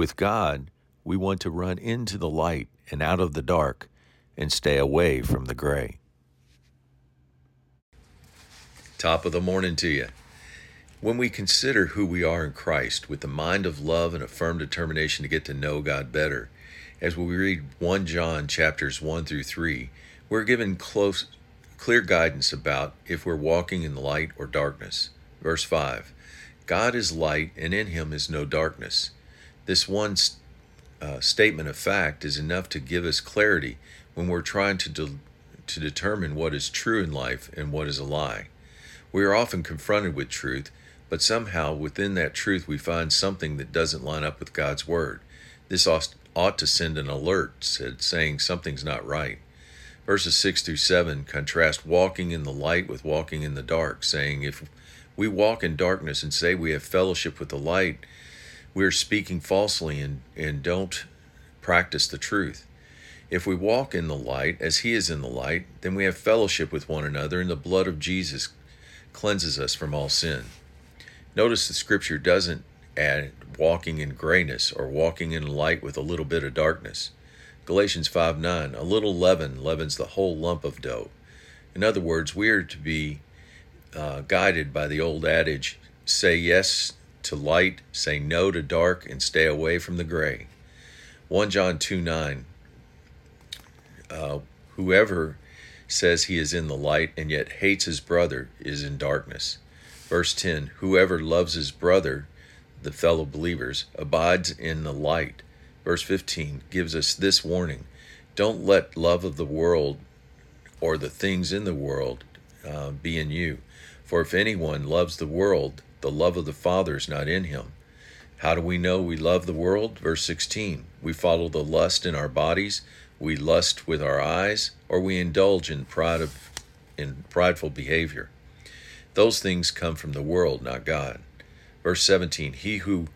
With God, we want to run into the light and out of the dark and stay away from the gray. Top of the morning to you. When we consider who we are in Christ with the mind of love and a firm determination to get to know God better, as we read 1 John chapters 1 through 3, we're given close clear guidance about if we're walking in light or darkness. Verse 5 God is light, and in him is no darkness. This one uh, statement of fact is enough to give us clarity when we're trying to, de- to determine what is true in life and what is a lie. We are often confronted with truth, but somehow within that truth we find something that doesn't line up with God's Word. This ought to send an alert saying something's not right. Verses 6 through 7 contrast walking in the light with walking in the dark, saying, If we walk in darkness and say we have fellowship with the light, we are speaking falsely and, and don't practice the truth. If we walk in the light as he is in the light, then we have fellowship with one another, and the blood of Jesus cleanses us from all sin. Notice the scripture doesn't add walking in grayness or walking in light with a little bit of darkness. Galatians 5 9, a little leaven leavens the whole lump of dough. In other words, we are to be uh, guided by the old adage say yes to light, say no to dark, and stay away from the gray. 1 John 2 9, uh, whoever says he is in the light and yet hates his brother is in darkness. Verse 10 Whoever loves his brother, the fellow believers, abides in the light. Verse 15 gives us this warning Don't let love of the world or the things in the world uh, be in you. For if anyone loves the world, the love of the Father is not in him. How do we know we love the world? Verse 16 We follow the lust in our bodies we lust with our eyes, or we indulge in pride of in prideful behavior. Those things come from the world, not God. Verse 17 He who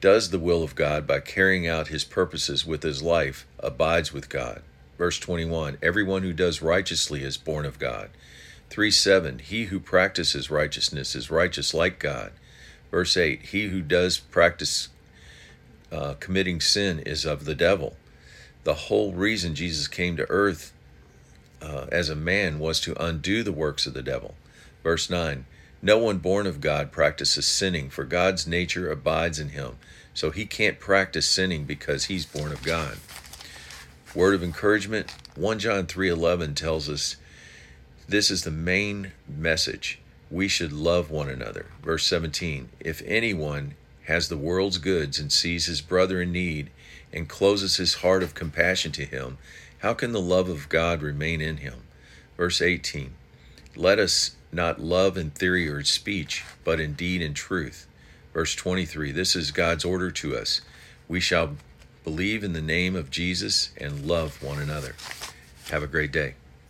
does the will of God by carrying out his purposes with his life abides with God. Verse 21 Everyone who does righteously is born of God. 3 7 He who practices righteousness is righteous like God. Verse 8 He who does practice uh, committing sin is of the devil the whole reason Jesus came to earth uh, as a man was to undo the works of the devil. Verse 9 No one born of God practices sinning, for God's nature abides in him. So he can't practice sinning because he's born of God. Word of encouragement 1 John 3:11 tells us this is the main message. We should love one another. Verse 17 If anyone has the world's goods and sees his brother in need and closes his heart of compassion to him, how can the love of God remain in him? Verse 18 Let us not love in theory or speech, but in deed and truth. Verse 23 This is God's order to us. We shall believe in the name of Jesus and love one another. Have a great day.